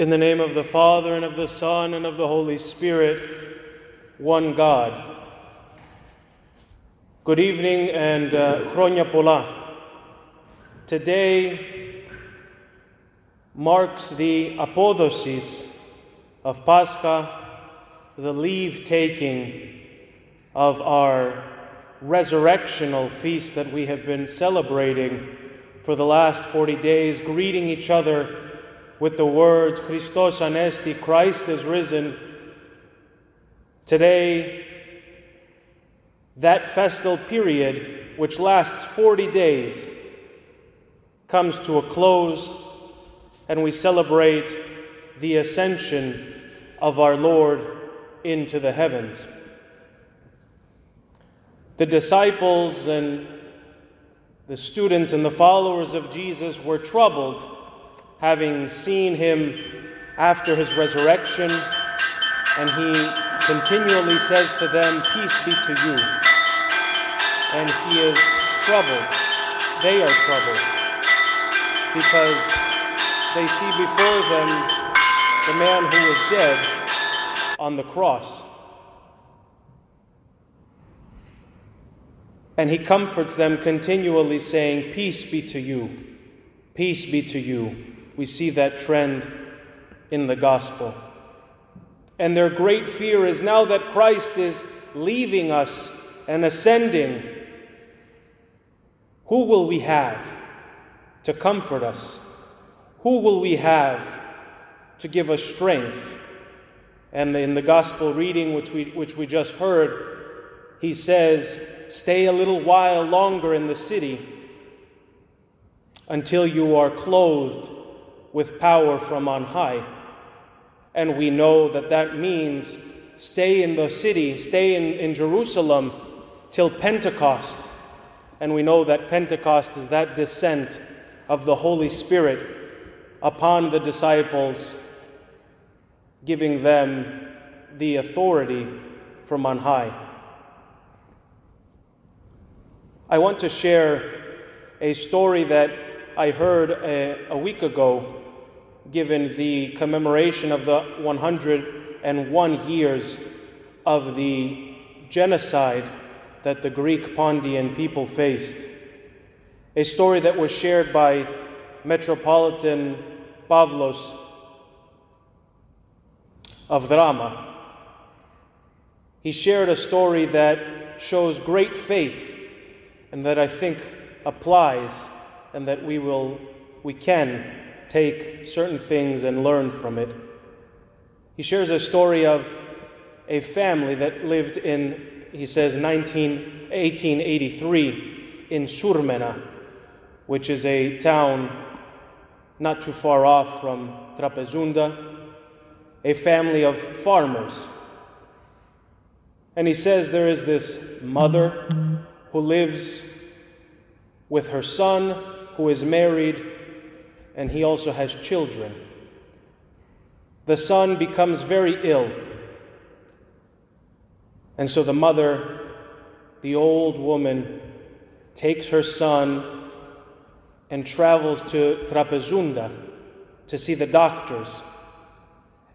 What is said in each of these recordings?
In the name of the Father, and of the Son, and of the Holy Spirit, one God. Good evening and Chronia uh, Pola. Today marks the apodosis of Pascha, the leave taking of our resurrectional feast that we have been celebrating for the last 40 days, greeting each other with the words, Christos anesti, Christ is risen. Today, that festal period, which lasts 40 days, comes to a close, and we celebrate the ascension of our Lord into the heavens. The disciples and the students and the followers of Jesus were troubled having seen him after his resurrection, and he continually says to them, Peace be to you. And he is troubled. They are troubled because they see before them the man who was dead on the cross. And he comforts them continually, saying, Peace be to you, peace be to you we see that trend in the gospel. And their great fear is now that Christ is leaving us and ascending, who will we have to comfort us? Who will we have to give us strength? And in the gospel reading, which we, which we just heard, he says, Stay a little while longer in the city until you are clothed with power from on high. And we know that that means stay in the city, stay in, in Jerusalem till Pentecost. And we know that Pentecost is that descent of the Holy Spirit upon the disciples, giving them the authority from on high. I want to share a story that I heard a, a week ago given the commemoration of the 101 years of the genocide that the Greek Pontian people faced. A story that was shared by Metropolitan Pavlos of Drama. He shared a story that shows great faith and that I think applies and that we will we can take certain things and learn from it. He shares a story of a family that lived in, he says, 19, 1883 in Surmena, which is a town not too far off from Trapezunda, a family of farmers. And he says there is this mother who lives with her son, who is married and he also has children. The son becomes very ill. And so the mother, the old woman, takes her son and travels to Trapezunda to see the doctors.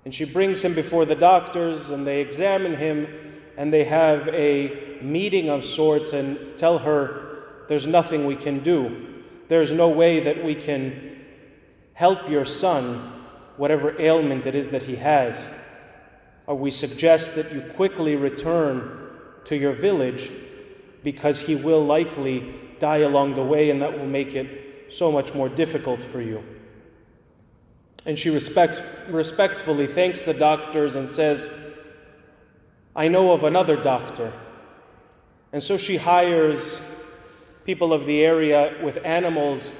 And she brings him before the doctors, and they examine him, and they have a meeting of sorts and tell her, There's nothing we can do. There's no way that we can help your son, whatever ailment it is that he has. Or we suggest that you quickly return to your village because he will likely die along the way, and that will make it so much more difficult for you. And she respects, respectfully thanks the doctors and says, I know of another doctor. And so she hires people of the area with animals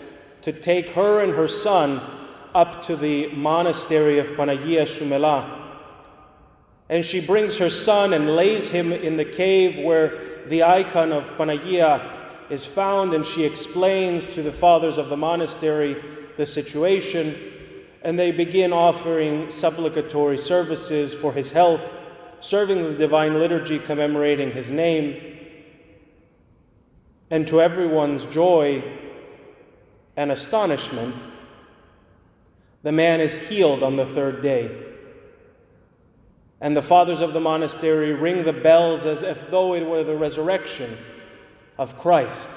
to take her and her son up to the monastery of Panagia Sumela. And she brings her son and lays him in the cave where the icon of Panagia is found, and she explains to the fathers of the monastery the situation, and they begin offering supplicatory services for his health, serving the divine liturgy commemorating his name. And to everyone's joy, and astonishment, the man is healed on the third day. And the fathers of the monastery ring the bells as if though it were the resurrection of Christ.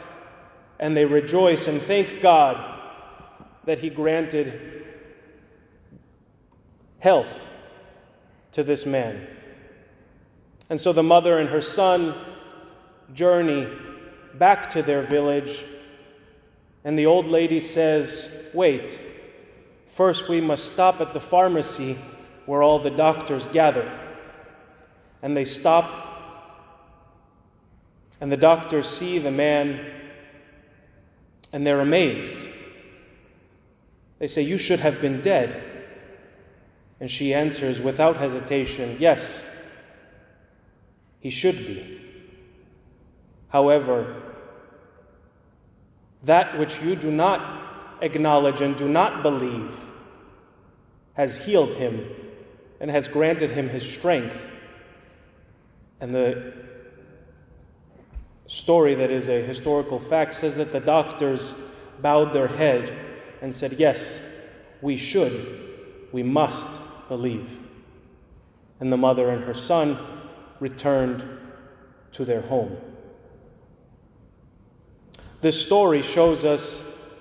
And they rejoice and thank God that He granted health to this man. And so the mother and her son journey back to their village. And the old lady says, Wait, first we must stop at the pharmacy where all the doctors gather. And they stop, and the doctors see the man, and they're amazed. They say, You should have been dead. And she answers without hesitation, Yes, he should be. However, that which you do not acknowledge and do not believe has healed him and has granted him his strength. And the story that is a historical fact says that the doctors bowed their head and said, Yes, we should, we must believe. And the mother and her son returned to their home. This story shows us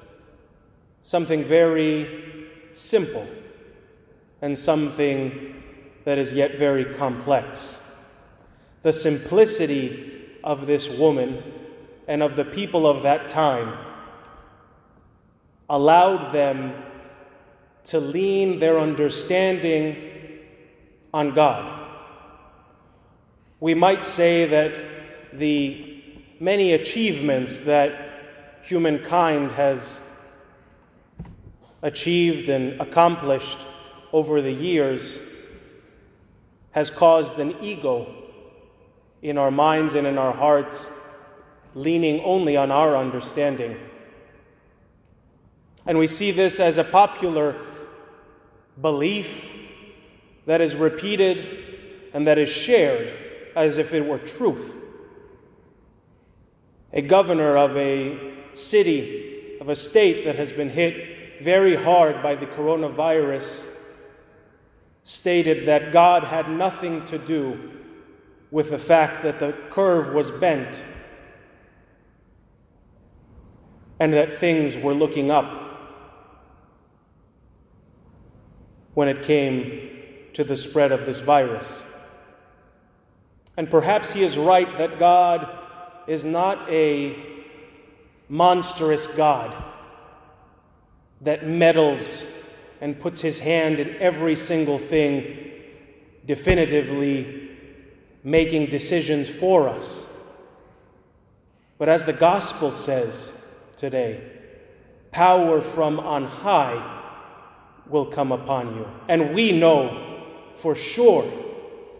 something very simple and something that is yet very complex. The simplicity of this woman and of the people of that time allowed them to lean their understanding on God. We might say that the many achievements that humankind has achieved and accomplished over the years has caused an ego in our minds and in our hearts, leaning only on our understanding. And we see this as a popular belief that is repeated and that is shared as if it were truth. A governor of a city, of a state that has been hit very hard by the coronavirus, stated that God had nothing to do with the fact that the curve was bent and that things were looking up when it came to the spread of this virus. And perhaps he is right that God is not a monstrous God that meddles and puts his hand in every single thing, definitively making decisions for us. But as the gospel says today, power from on high will come upon you. And we know for sure,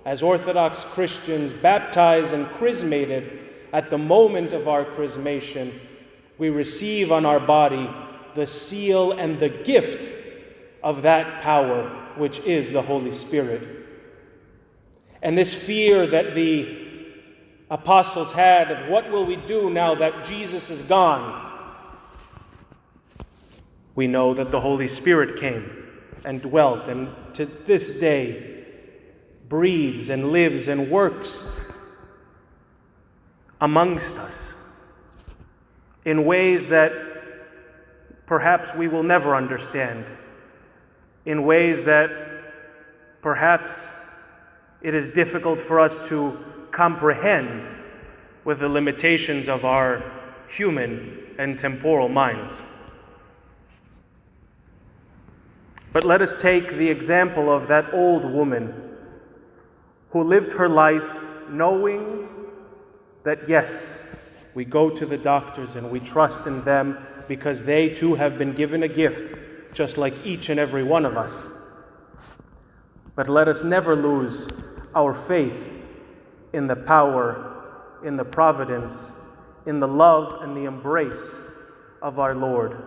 as Orthodox Christians baptized and chrismated, at the moment of our chrismation, we receive on our body the seal and the gift of that power, which is the Holy Spirit. And this fear that the apostles had of what will we do now that Jesus is gone? We know that the Holy Spirit came and dwelt, and to this day breathes and lives and works amongst us in ways that perhaps we will never understand, in ways that perhaps it is difficult for us to comprehend with the limitations of our human and temporal minds. But let us take the example of that old woman who lived her life knowing that, yes, we go to the doctors and we trust in them because they too have been given a gift, just like each and every one of us. But let us never lose our faith in the power, in the providence, in the love and the embrace of our Lord.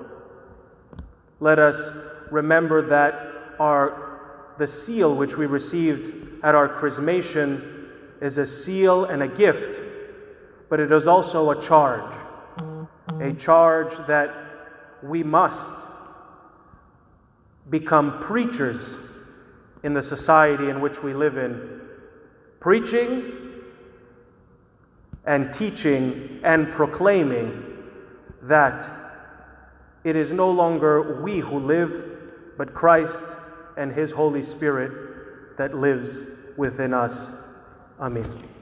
Let us remember that our the seal which we received at our chrismation is a seal and a gift, but it is also a charge. A charge that we must become preachers in the society in which we live in, preaching and teaching and proclaiming that it is no longer we who live, but Christ and His Holy Spirit that lives within us. Amen.